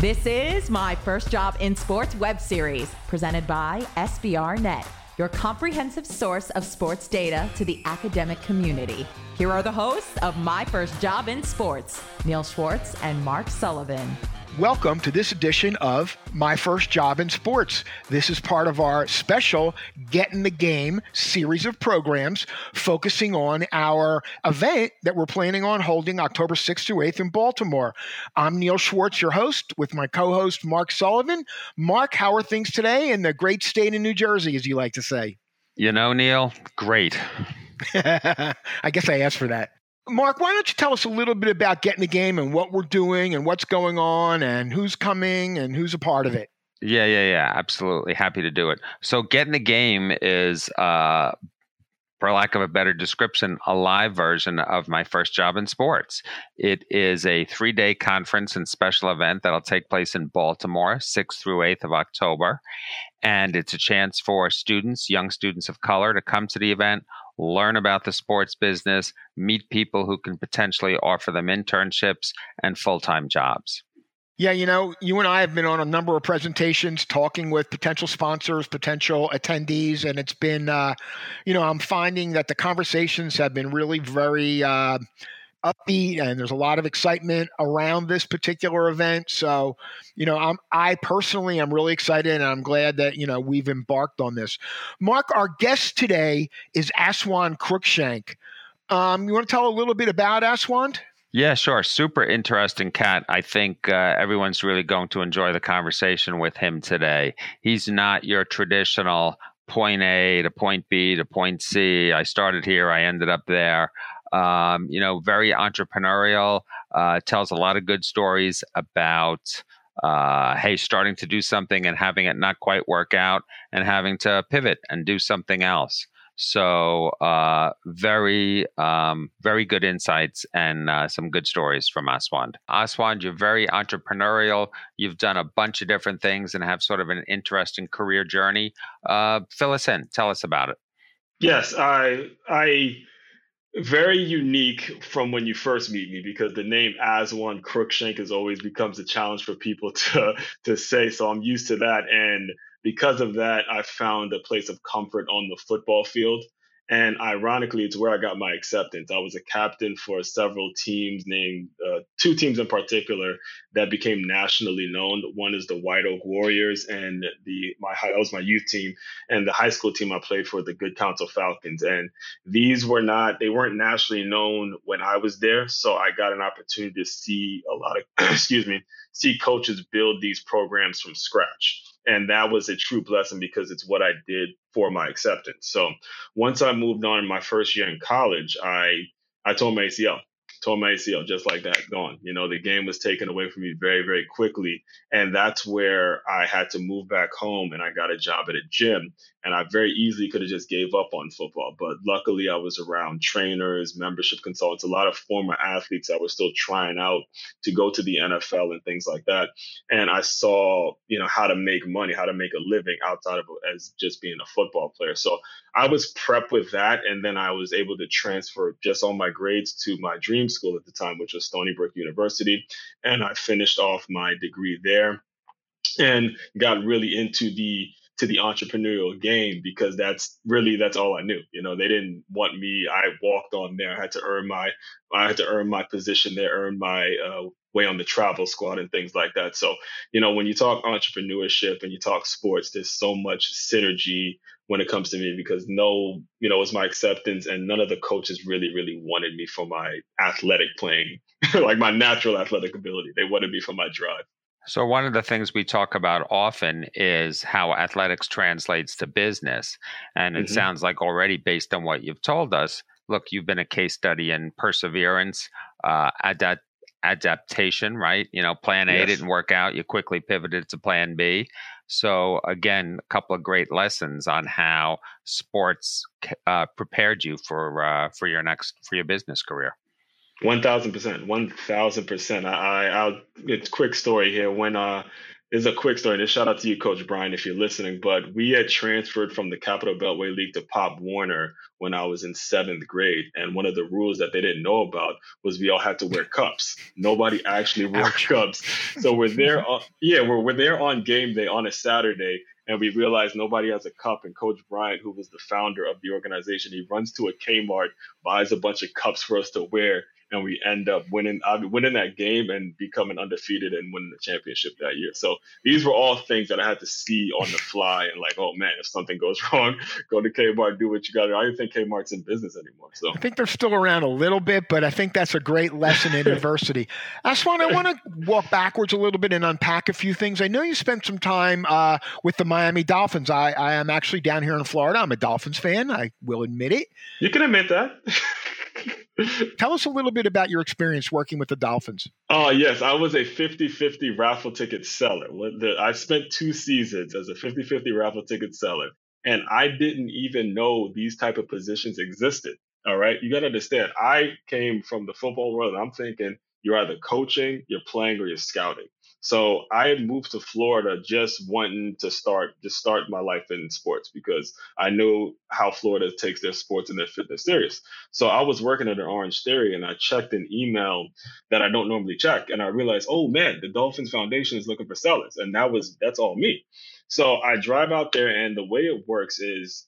This is my first job in sports web series presented by SBRnet, your comprehensive source of sports data to the academic community. Here are the hosts of My First Job in Sports, Neil Schwartz and Mark Sullivan. Welcome to this edition of My First Job in Sports. This is part of our special Get in the Game series of programs focusing on our event that we're planning on holding October 6th through 8th in Baltimore. I'm Neil Schwartz, your host, with my co host, Mark Sullivan. Mark, how are things today in the great state of New Jersey, as you like to say? You know, Neil, great. I guess I asked for that. Mark, why don't you tell us a little bit about Get in the Game and what we're doing and what's going on and who's coming and who's a part of it? Yeah, yeah, yeah. Absolutely. Happy to do it. So, Get in the Game is, uh, for lack of a better description, a live version of my first job in sports. It is a three day conference and special event that'll take place in Baltimore, 6th through 8th of October. And it's a chance for students, young students of color, to come to the event, learn about the sports business, meet people who can potentially offer them internships and full time jobs. Yeah, you know, you and I have been on a number of presentations talking with potential sponsors, potential attendees, and it's been, uh, you know, I'm finding that the conversations have been really very uh, upbeat and there's a lot of excitement around this particular event. So, you know, I'm I personally am really excited and I'm glad that, you know, we've embarked on this. Mark, our guest today is Aswand Cruikshank. Um, you want to tell a little bit about Aswand? Yeah, sure. Super interesting cat. I think uh, everyone's really going to enjoy the conversation with him today. He's not your traditional point A to point B to point C. I started here, I ended up there. Um, you know, very entrepreneurial. Uh, tells a lot of good stories about uh, hey, starting to do something and having it not quite work out, and having to pivot and do something else. So, uh, very, um, very good insights and uh, some good stories from Aswand. Aswand, you're very entrepreneurial. You've done a bunch of different things and have sort of an interesting career journey. Uh, fill us in. Tell us about it. Yes, I, I very unique from when you first meet me because the name Aswand Cruikshank is always becomes a challenge for people to to say. So I'm used to that, and because of that, I found a place of comfort on the football field. And ironically, it's where I got my acceptance. I was a captain for several teams, named uh, two teams in particular that became nationally known. One is the White Oak Warriors, and the my that was my youth team, and the high school team I played for, the Good Counsel Falcons. And these were not they weren't nationally known when I was there, so I got an opportunity to see a lot of excuse me see coaches build these programs from scratch and that was a true blessing because it's what I did for my acceptance. So once I moved on in my first year in college, I I told my ACL tore my ACL just like that, gone. You know, the game was taken away from me very, very quickly. And that's where I had to move back home and I got a job at a gym. And I very easily could have just gave up on football. But luckily I was around trainers, membership consultants, a lot of former athletes that were still trying out to go to the NFL and things like that. And I saw, you know, how to make money, how to make a living outside of as just being a football player. So I was prepped with that. And then I was able to transfer just on my grades to my dream dream school at the time, which was Stony Brook University. And I finished off my degree there and got really into the to the entrepreneurial game because that's really that's all I knew. You know, they didn't want me. I walked on there. I had to earn my I had to earn my position there, earn my uh, way on the travel squad and things like that. So, you know, when you talk entrepreneurship and you talk sports, there's so much synergy when it comes to me because no, you know, it was my acceptance and none of the coaches really, really wanted me for my athletic playing, like my natural athletic ability. They wanted me for my drive. So, one of the things we talk about often is how athletics translates to business. And it mm-hmm. sounds like already, based on what you've told us, look, you've been a case study in perseverance, uh, adapt- adaptation, right? You know, plan A yes. didn't work out, you quickly pivoted to plan B. So again, a couple of great lessons on how sports uh, prepared you for uh, for your next for your business career. One thousand percent, one thousand percent. I, I'll it's quick story here. When uh, is a quick story. And shout out to you, Coach Brian, if you're listening. But we had transferred from the Capital Beltway League to Pop Warner when I was in seventh grade. And one of the rules that they didn't know about was we all had to wear cups. Nobody actually wore Ouch. cups. So we're there. On, yeah, we're, we're there on game day on a Saturday. And we realized nobody has a cup. And Coach Brian, who was the founder of the organization, he runs to a Kmart, buys a bunch of cups for us to wear and we end up winning uh, winning that game and becoming undefeated and winning the championship that year. So these were all things that I had to see on the fly and like, oh man, if something goes wrong, go to Kmart, do what you got to. I don't think Kmart's in business anymore. So I think they're still around a little bit, but I think that's a great lesson in adversity. Aswand, I want to walk backwards a little bit and unpack a few things. I know you spent some time uh, with the Miami Dolphins. I, I am actually down here in Florida. I'm a Dolphins fan. I will admit it. You can admit that. Tell us a little bit about your experience working with the Dolphins. Oh, yes. I was a 50 50 raffle ticket seller. I spent two seasons as a 50 50 raffle ticket seller, and I didn't even know these type of positions existed. All right. You got to understand, I came from the football world, and I'm thinking you're either coaching, you're playing, or you're scouting. So I had moved to Florida just wanting to start just start my life in sports because I knew how Florida takes their sports and their fitness serious. So I was working at an Orange Theory and I checked an email that I don't normally check and I realized, oh man, the Dolphins Foundation is looking for sellers. And that was that's all me. So I drive out there and the way it works is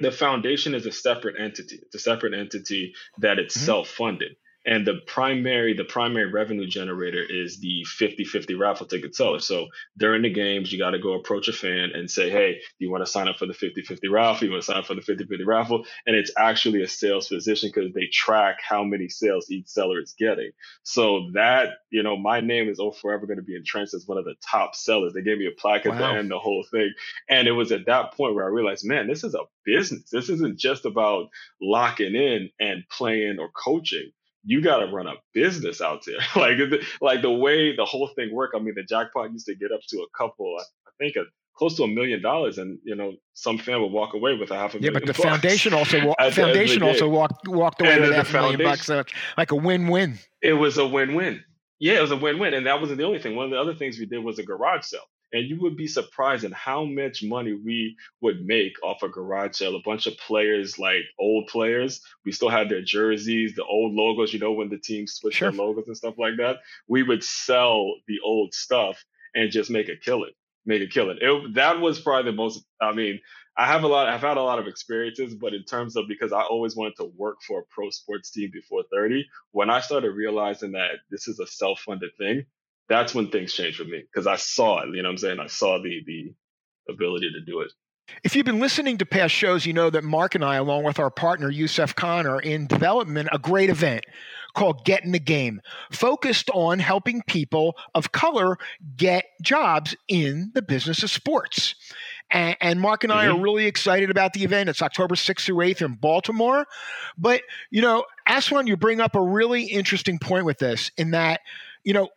the foundation is a separate entity. It's a separate entity that it's mm-hmm. self-funded and the primary the primary revenue generator is the 50-50 raffle ticket seller. So during the games you got to go approach a fan and say hey do you want to sign up for the 50-50 raffle? You want to sign up for the 50-50 raffle? And it's actually a sales position because they track how many sales each seller is getting. So that you know my name is oh forever going to be entrenched as one of the top sellers. They gave me a plaque at wow. the end the whole thing. And it was at that point where i realized man this is a business. This isn't just about locking in and playing or coaching you got to run a business out there. like, like the way the whole thing worked. I mean, the jackpot used to get up to a couple, I think, a, close to a million dollars, and you know, some fan would walk away with a half a million. Yeah, but the foundation also wa- foundation also walked walked away with half a million bucks. So like a win-win. It was a win-win. Yeah, it was a win-win, and that wasn't the only thing. One of the other things we did was a garage sale. And you would be surprised at how much money we would make off a garage sale. A bunch of players, like old players, we still had their jerseys, the old logos, you know, when the team switched sure. their logos and stuff like that. We would sell the old stuff and just make a killing, make a killing. It, that was probably the most, I mean, I have a lot, I've had a lot of experiences, but in terms of because I always wanted to work for a pro sports team before 30, when I started realizing that this is a self funded thing, that's when things changed for me because I saw it. You know what I'm saying? I saw the the ability to do it. If you've been listening to past shows, you know that Mark and I, along with our partner Yusuf Khan, are in development a great event called Get in the Game, focused on helping people of color get jobs in the business of sports. And, and Mark and I mm-hmm. are really excited about the event. It's October 6th through 8th in Baltimore. But, you know, Aswand, you bring up a really interesting point with this in that, you know,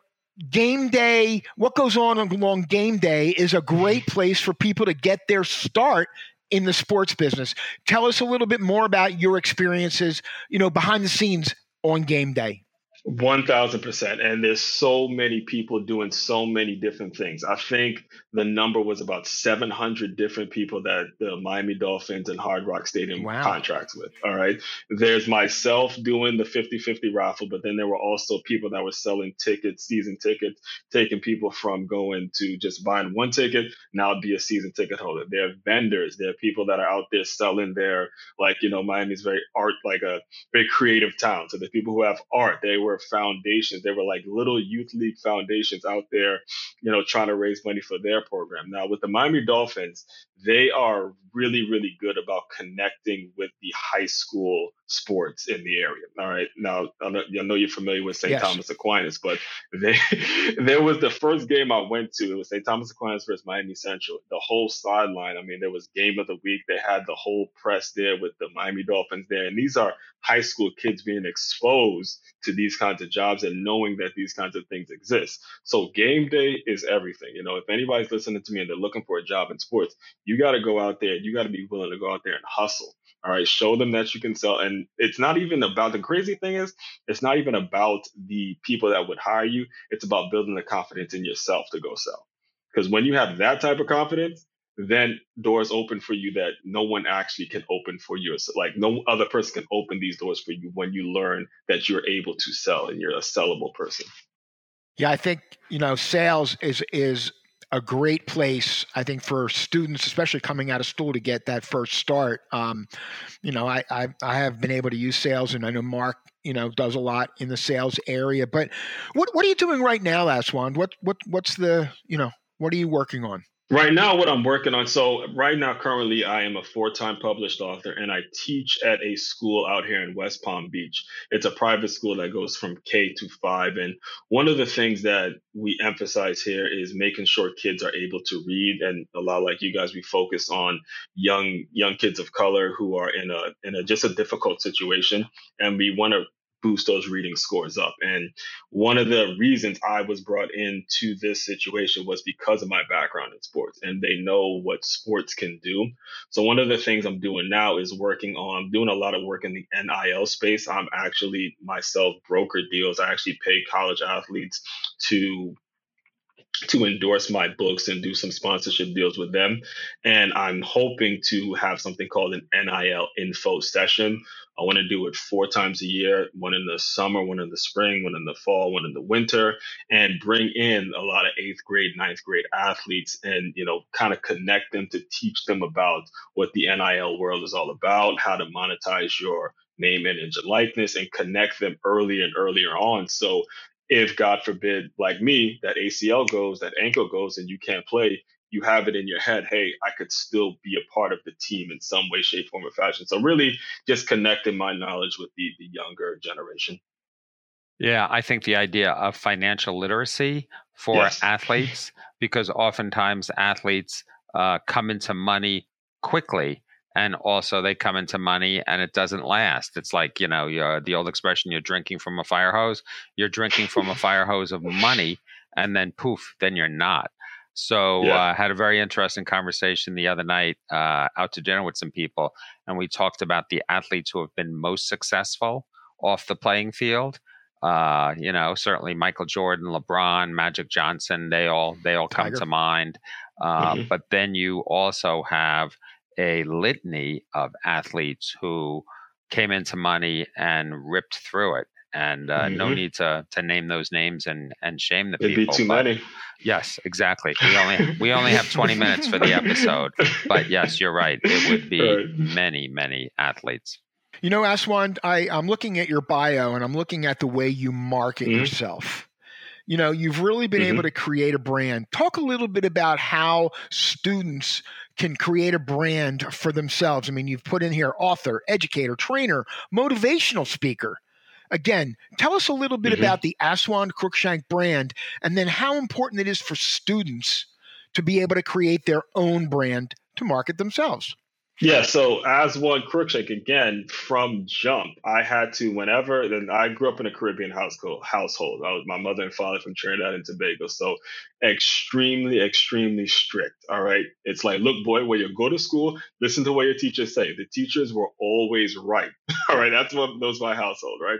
game day, what goes on along game day is a great mm-hmm. place for people to get their start in the sports business. Tell us a little bit more about your experiences, you know, behind the scenes on game day. One thousand percent, and there's so many people doing so many different things. I think the number was about seven hundred different people that the Miami Dolphins and Hard Rock Stadium wow. contracts with. All right, there's myself doing the 50-50 raffle, but then there were also people that were selling tickets, season tickets, taking people from going to just buying one ticket now be a season ticket holder. There are vendors, there are people that are out there selling their like you know Miami's very art like a very creative town. So the people who have art, they were foundations. They were like little youth league foundations out there, you know, trying to raise money for their program. Now with the Miami Dolphins, they are really, really good about connecting with the high school sports in the area. All right. Now, I know, you're familiar with St. Yes. Thomas Aquinas, but they, there was the first game I went to. It was St. Thomas Aquinas versus Miami Central. The whole sideline, I mean, there was game of the week. They had the whole press there with the Miami Dolphins there. And these are high school kids being exposed to these kinds of jobs and knowing that these kinds of things exist. So game day is everything. You know, if anybody's listening to me and they're looking for a job in sports, you got to go out there. You got to be willing to go out there and hustle. All right. Show them that you can sell. And it's not even about the crazy thing is, it's not even about the people that would hire you. It's about building the confidence in yourself to go sell. Because when you have that type of confidence, then doors open for you that no one actually can open for you. So like no other person can open these doors for you when you learn that you're able to sell and you're a sellable person. Yeah, I think you know sales is is a great place, I think, for students, especially coming out of school, to get that first start. Um, you know, I, I, I have been able to use sales, and I know Mark, you know, does a lot in the sales area. But what what are you doing right now, Aswand? What what what's the you know what are you working on? Right now, what I'm working on. So, right now, currently, I am a four time published author and I teach at a school out here in West Palm Beach. It's a private school that goes from K to five. And one of the things that we emphasize here is making sure kids are able to read. And a lot like you guys, we focus on young young kids of color who are in a in a just a difficult situation. And we want to boost those reading scores up. And one of the reasons I was brought into this situation was because of my background in sports and they know what sports can do. So one of the things I'm doing now is working on doing a lot of work in the NIL space. I'm actually myself broker deals. I actually pay college athletes to to endorse my books and do some sponsorship deals with them. And I'm hoping to have something called an NIL info session. I want to do it four times a year, one in the summer, one in the spring, one in the fall, one in the winter, and bring in a lot of eighth grade, ninth grade athletes and, you know, kind of connect them to teach them about what the NIL world is all about, how to monetize your name, image, and likeness, and connect them earlier and earlier on. So if God forbid, like me, that ACL goes, that ankle goes, and you can't play, you have it in your head, hey, I could still be a part of the team in some way, shape, form, or fashion. So really just connecting my knowledge with the, the younger generation. Yeah, I think the idea of financial literacy for yes. athletes, because oftentimes athletes uh, come into money quickly and also they come into money and it doesn't last. It's like you know the old expression: you're drinking from a fire hose. You're drinking from a fire hose of money, and then poof, then you're not. So I yeah. uh, had a very interesting conversation the other night uh, out to dinner with some people, and we talked about the athletes who have been most successful off the playing field. Uh, you know, certainly Michael Jordan, LeBron, Magic Johnson, they all they all come Tiger. to mind. Uh, mm-hmm. But then you also have a litany of athletes who came into money and ripped through it. And uh, mm-hmm. no need to to name those names and and shame the It'd people. It'd be too many. Yes, exactly. We only we only have twenty minutes for the episode, but yes, you're right. It would be right. many many athletes. You know, Aswand, I, I'm looking at your bio and I'm looking at the way you market mm-hmm. yourself you know you've really been mm-hmm. able to create a brand talk a little bit about how students can create a brand for themselves. I mean, you've put in here author, educator, trainer, motivational speaker. Again, tell us a little bit mm-hmm. about the Aswand Cruikshank brand and then how important it is for students to be able to create their own brand to market themselves. Yeah, so Aswand Cruikshank again from jump, I had to whenever. Then I grew up in a Caribbean household. Household. I was my mother and father from Trinidad and Tobago, so extremely, extremely strict. All right, it's like, look, boy, when you go to school, listen to what your teachers say. The teachers were always right. all right, that's what knows my household, right?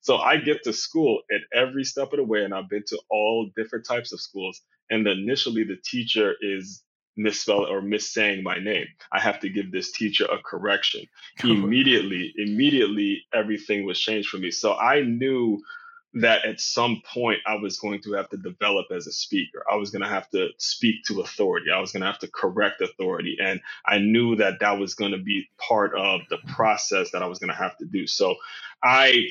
So I get to school at every step of the way, and I've been to all different types of schools. And initially, the teacher is misspell or missaying my name. I have to give this teacher a correction. Oh. immediately, immediately everything was changed for me. So I knew that at some point I was going to have to develop as a speaker. I was going to have to speak to authority. I was going to have to correct authority. And I knew that that was going to be part of the process that I was going to have to do. So I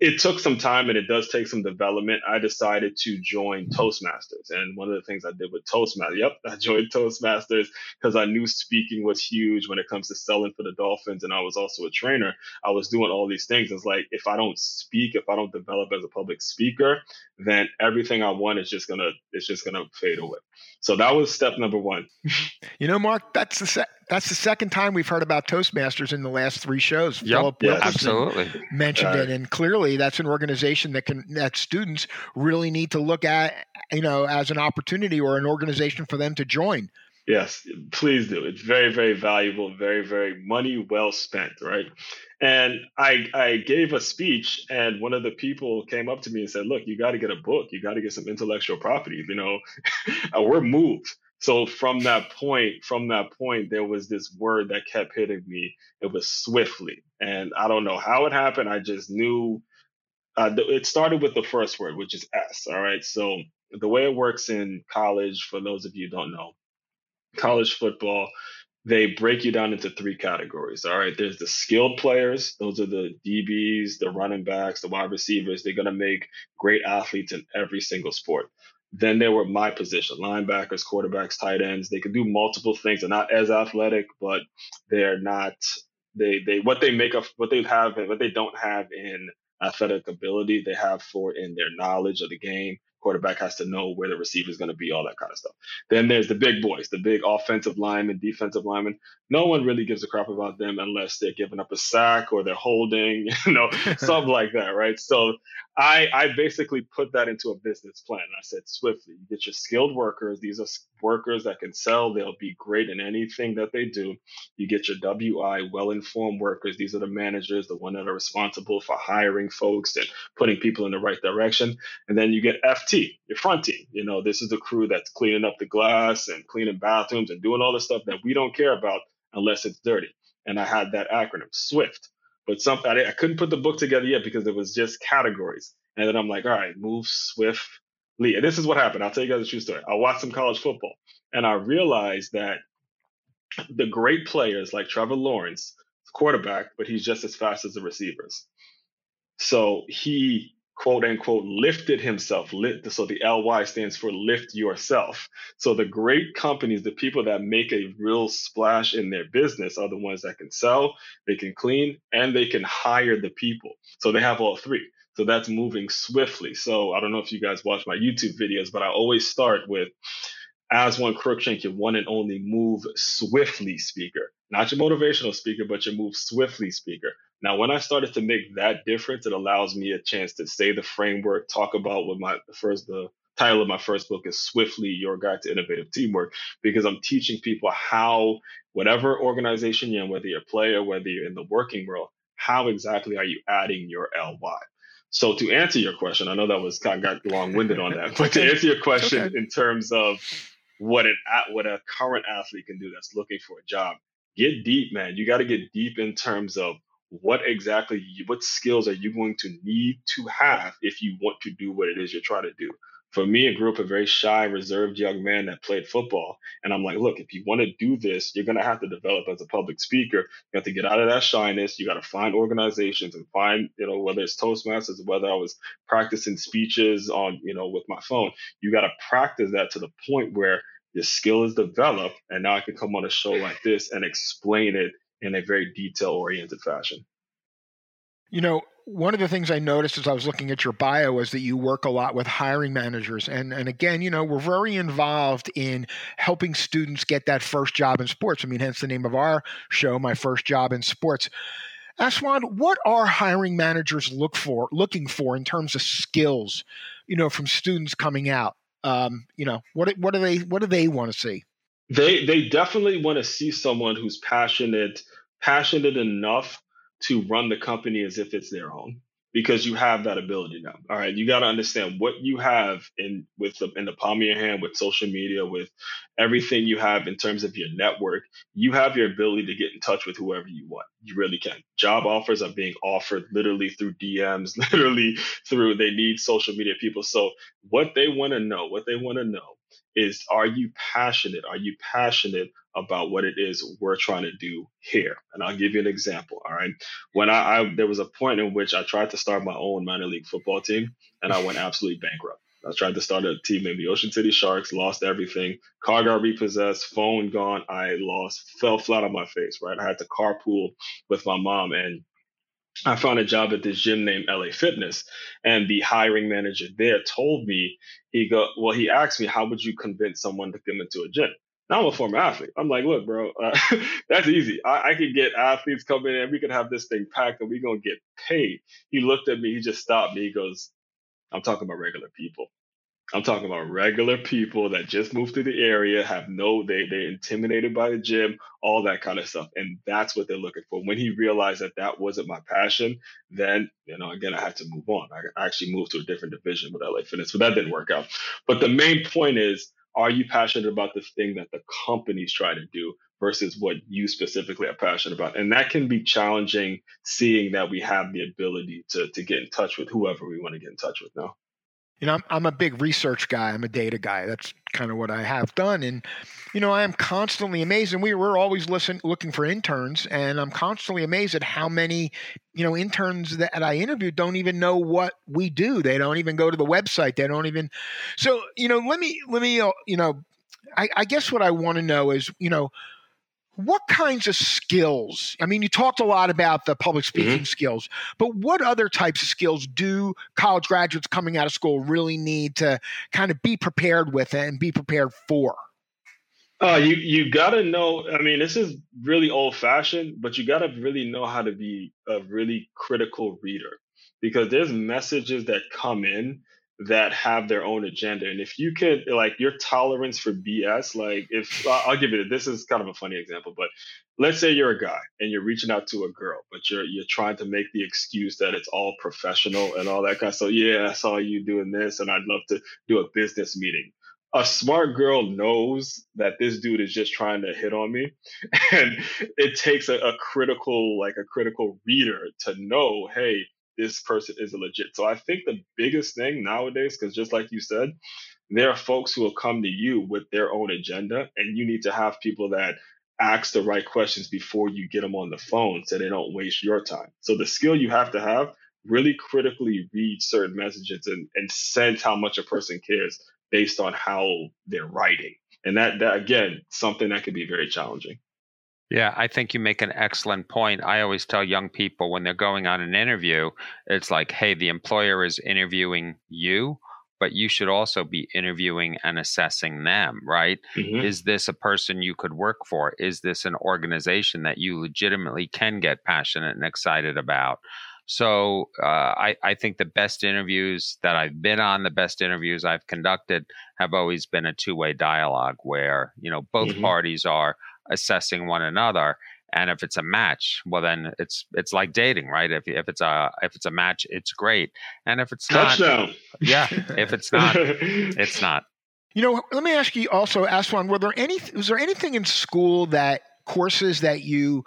it took some time and it does take some development. I decided to join Toastmasters. And one of the things I did with Toastmasters, yep, I joined Toastmasters because I knew speaking was huge when it comes to selling for the Dolphins. And I was also a trainer. I was doing all these things. It's like, if I don't speak, if I don't develop as a public speaker, then everything I want is just going to, it's just going to fade away. So that was step number one. you know, Mark, that's the that's the second time we've heard about Toastmasters in the last three shows. Yep, Philip yes. absolutely mentioned it, and clearly that's an organization that can that students really need to look at, you know, as an opportunity or an organization for them to join. Yes, please do. It's very, very valuable, very, very money well spent, right? And I I gave a speech, and one of the people came up to me and said, "Look, you got to get a book. You got to get some intellectual property. You know, we're moved." So from that point, from that point, there was this word that kept hitting me. It was swiftly, and I don't know how it happened. I just knew. Uh, it started with the first word, which is S. All right. So the way it works in college, for those of you don't know, college football, they break you down into three categories. All right. There's the skilled players. Those are the DBs, the running backs, the wide receivers. They're going to make great athletes in every single sport. Then there were my position, linebackers, quarterbacks, tight ends. They can do multiple things. They're not as athletic, but they're not they they what they make of what they have what they don't have in athletic ability, they have for in their knowledge of the game, quarterback has to know where the receiver is going to be, all that kind of stuff. Then there's the big boys, the big offensive linemen, defensive linemen. No one really gives a crap about them unless they're giving up a sack or they're holding, you know, something like that, right? So I, I basically put that into a business plan. I said, swiftly, you get your skilled workers. These are workers that can sell. They'll be great in anything that they do. You get your WI, well informed workers. These are the managers, the one that are responsible for hiring folks and putting people in the right direction. And then you get FT, your front team. You know, this is the crew that's cleaning up the glass and cleaning bathrooms and doing all the stuff that we don't care about unless it's dirty. And I had that acronym, SWIFT but something I, I couldn't put the book together yet because it was just categories. And then I'm like, all right, move swiftly. And this is what happened. I'll tell you guys a true story. I watched some college football and I realized that the great players like Trevor Lawrence, quarterback, but he's just as fast as the receivers. So he quote unquote lifted himself. So the LY stands for lift yourself. So the great companies, the people that make a real splash in their business are the ones that can sell, they can clean, and they can hire the people. So they have all three. So that's moving swiftly. So I don't know if you guys watch my YouTube videos, but I always start with Aswand Cruikshank, your one and only move swiftly speaker. Not your motivational speaker, but your move swiftly speaker. Now, when I started to make that difference, it allows me a chance to say the framework, talk about what my first the title of my first book is Swiftly Your Guide to Innovative Teamwork, because I'm teaching people how whatever organization you're in, whether you're a player, whether you're in the working world, how exactly are you adding your LY? So to answer your question, I know that was kind of got long-winded on that, but to answer your question okay. in terms of what an what a current athlete can do that's looking for a job, get deep, man. You got to get deep in terms of what exactly what skills are you going to need to have if you want to do what it is you're trying to do? For me i grew up a very shy reserved young man that played football and i'm like look if you want to do this you're going to have to develop as a public speaker. You have to get out of that shyness. You got to find organizations and find you know whether it's toastmasters whether i was practicing speeches on you know with my phone. You got to practice that to the point where your skill is developed and now i can come on a show like this and explain it in a very detail oriented fashion. You know, one of the things I noticed as I was looking at your bio was that you work a lot with hiring managers. And, and again, you know, we're very involved in helping students get that first job in sports. I mean, hence the name of our show, My First Job in Sports. Aswand, what are hiring managers look for looking for in terms of skills, you know, from students coming out? Um, you know, what what do they what do they want to see? They they definitely want to see someone who's passionate, passionate enough to run the company as if it's their own because you have that ability now. All right, you got to understand what you have in with the, in the palm of your hand with social media, with everything you have in terms of your network. You have your ability to get in touch with whoever you want. You really can. Job offers are being offered literally through DMs, literally through they need social media people. So what they want to know, what they want to know is are you passionate? Are you passionate about what it is we're trying to do here? And I'll give you an example. All right. When I, I there was a point in which I tried to start my own minor league football team and I went absolutely bankrupt. I tried to start a team in the Ocean City Sharks, lost everything. Car got repossessed, phone gone. I lost, fell flat on my face, right? I had to carpool with my mom and I found a job at this gym named LA Fitness, and the hiring manager there told me he go well. He asked me how would you convince someone to come into a gym. Now I'm a former athlete. I'm like, look, bro, uh, that's easy. I, I could get athletes coming in, we could have this thing packed, and we're gonna get paid. He looked at me. He just stopped me. He goes, I'm talking about regular people. I'm talking about regular people that just moved to the area, have no, they they're intimidated by the gym, all that kind of stuff, and that's what they're looking for. When he realized that that wasn't my passion, then you know, again, I had to move on. I actually moved to a different division with LA Fitness, but that didn't work out. But the main point is, are you passionate about the thing that the companies try to do versus what you specifically are passionate about? And that can be challenging, seeing that we have the ability to to get in touch with whoever we want to get in touch with now you know, I'm, I'm a big research guy. I'm a data guy. That's kind of what I have done. And, you know, I am constantly amazed. And we were always listen, looking for interns. And I'm constantly amazed at how many, you know, interns that I interviewed don't even know what we do. They don't even go to the website. They don't even. So, you know, let me, let me, uh, you know, I, I guess what I want to know is, you know, what kinds of skills i mean you talked a lot about the public mm-hmm. speaking mm-hmm. skills but what other types of skills do college graduates coming out of school really need to kind of be prepared with and be prepared for uh, you you gotta know. I mean, this is really old fashioned, but you gotta really know how to be a really critical reader because there's messages that come in that have their own agenda. And if you can, like, your tolerance for BS, like, if I'll give you this is kind of a funny example, but let's say you're a guy and you're reaching out to a girl, but you're you're trying to make the excuse that it's all professional and all that kind of. So yeah, I saw you doing this, and I'd love to do a business meeting. A smart girl knows that this dude is just trying to hit on me, and it takes a, a critical, like a critical reader to know, hey, this person is a legit. So I think the biggest thing nowadays, because just like you said, there are folks who will come to you with their own agenda, and you need to have people that ask the right questions before you get them on the phone so they don't waste your time. So the skill you have to have really critically read certain messages and, and sense how much a person cares based on how they're writing. And that, that again, something that can be very challenging. Yeah, I think you make an excellent point. I always tell young people when they're going on an interview, it's like, hey, the employer is interviewing you, but you should also be interviewing and assessing them, right? Mm-hmm. Is this a person you could work for? Is this an organization that you legitimately can get passionate and excited about? So uh, I, I think the best interviews that I've been on, the best interviews I've conducted, have always been a two way dialogue where you know both mm-hmm. parties are assessing one another and if it's a match well then it's it's like dating right if, if it's a if it's a match it's great and if it's Touchdown. not yeah if it's not it's not you know let me ask you also Aswand were there any was there anything in school that courses that you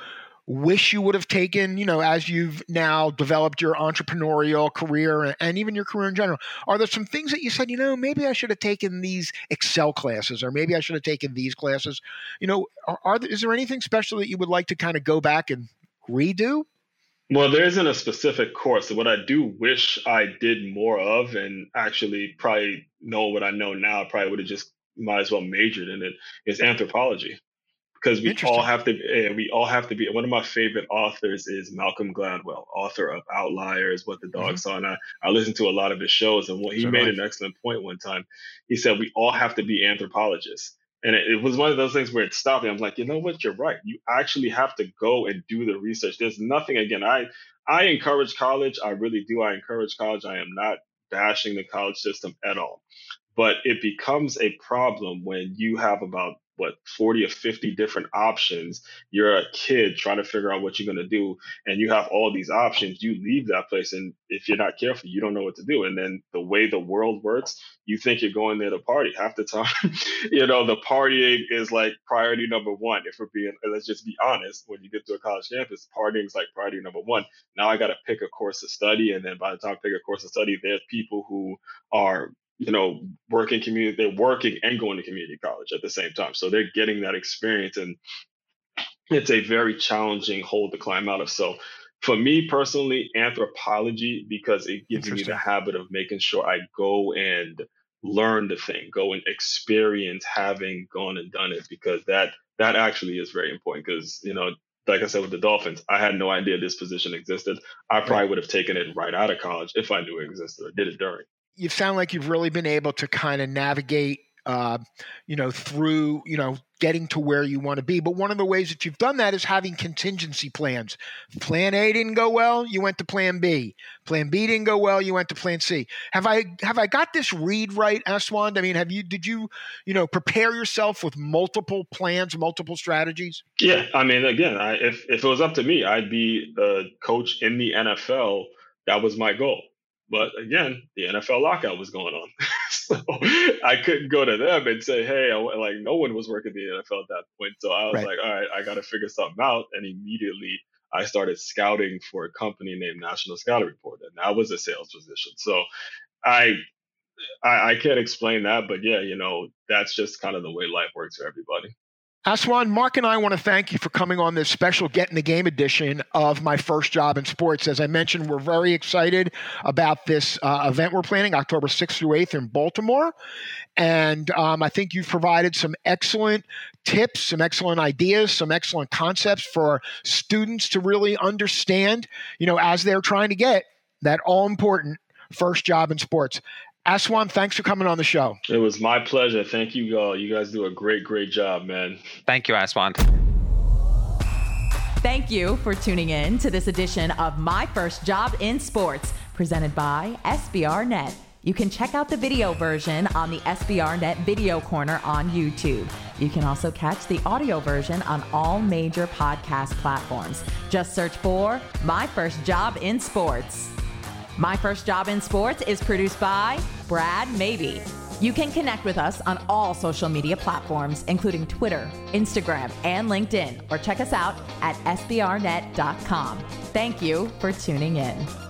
wish you would have taken, you know, as you've now developed your entrepreneurial career and even your career in general? Are there some things that you said, you know, maybe I should have taken these Excel classes or maybe I should have taken these classes? You know, are, are is there anything special that you would like to kind of go back and redo? Well, there isn't a specific course. What I do wish I did more of, and actually probably know what I know now, I probably would have just might as well majored in it, is anthropology because we all have to uh, we all have to be one of my favorite authors is malcolm gladwell author of outliers what the dog mm-hmm. saw. And I, I listened to a lot of his shows and what he so made an excellent point one time. He said we all have to be anthropologists. And it, it, was one of those things where it stopped me. I'm like you know what? You're right. You actually have to go and do the research. There's nothing again i i encourage college. I really do. I encourage college. I am not bashing the college system at all. But it becomes a problem when you have about what 40 or 50 different options you're a kid trying to figure out what you're going to do and you have all these options you leave that place and if you're not careful you don't know what to do and then the way the world works you think you're going there to party. Half the time you know the partying is like priority number one. If we're being let's just be honest when you get to a college campus partying is like priority number one. Now i got to pick a course to study and then by the time i pick a course to study there's people who are you know, working community, they're working and going to community college at the same time. So they're getting that experience and it's a very challenging hole to climb out of. So for me personally, anthropology, because it gives me the habit of making sure I go and learn the thing, go and experience having gone and done it, because that that actually is very important. Because, you know, like I said with the Dolphins, I had no idea this position existed. I probably would have taken it right out of college if I knew it existed or did it during you sound like you've really been able to kind of navigate uh, you know, through, you know, getting to where you want to be. But one of the ways that you've done that is having contingency plans. Plan A didn't go well, you went to plan B. Plan B didn't go well, you went to plan C. Have I have I got this read right, Aswand? I mean, have you did you, you know, prepare yourself with multiple plans, multiple strategies? Yeah, I mean, again, I, if if it was up to me, I'd be a coach in the NFL. That was my goal. But again, the NFL lockout was going on. so I couldn't go to them and say, hey, I, like no one was working the NFL at that point. So I was right. like, all right, I got to figure something out. And immediately I started scouting for a company named National Scouting Report. And that was a sales position. So I, I, I can't explain that, but yeah, you know, that's just kind of the way life works for everybody. Aswand, Mark and I want to thank you for coming on this special Get in the Game edition of My First Job in Sports. As I mentioned, we're very excited about this uh, event we're planning October 6th through 8th in Baltimore. And um, I think you've provided some excellent tips, some excellent ideas, some excellent concepts for students to really understand, you know, as they're trying to get that all important first job in sports. Aswand, thanks for coming on the show. It was my pleasure. Thank you all. You guys do a great, great job, man. Thank you, Aswand. Thank you for tuning in to this edition of My First Job in Sports, presented by SBRnet. You can check out the video version on the SBRnet Video Corner on YouTube. You can also catch the audio version on all major podcast platforms. Just search for My First Job in Sports. My First Job in Sports is produced by Brad Maybe. You can connect with us on all social media platforms, including Twitter, Instagram, and LinkedIn, or check us out at sbrnet.com. Thank you for tuning in.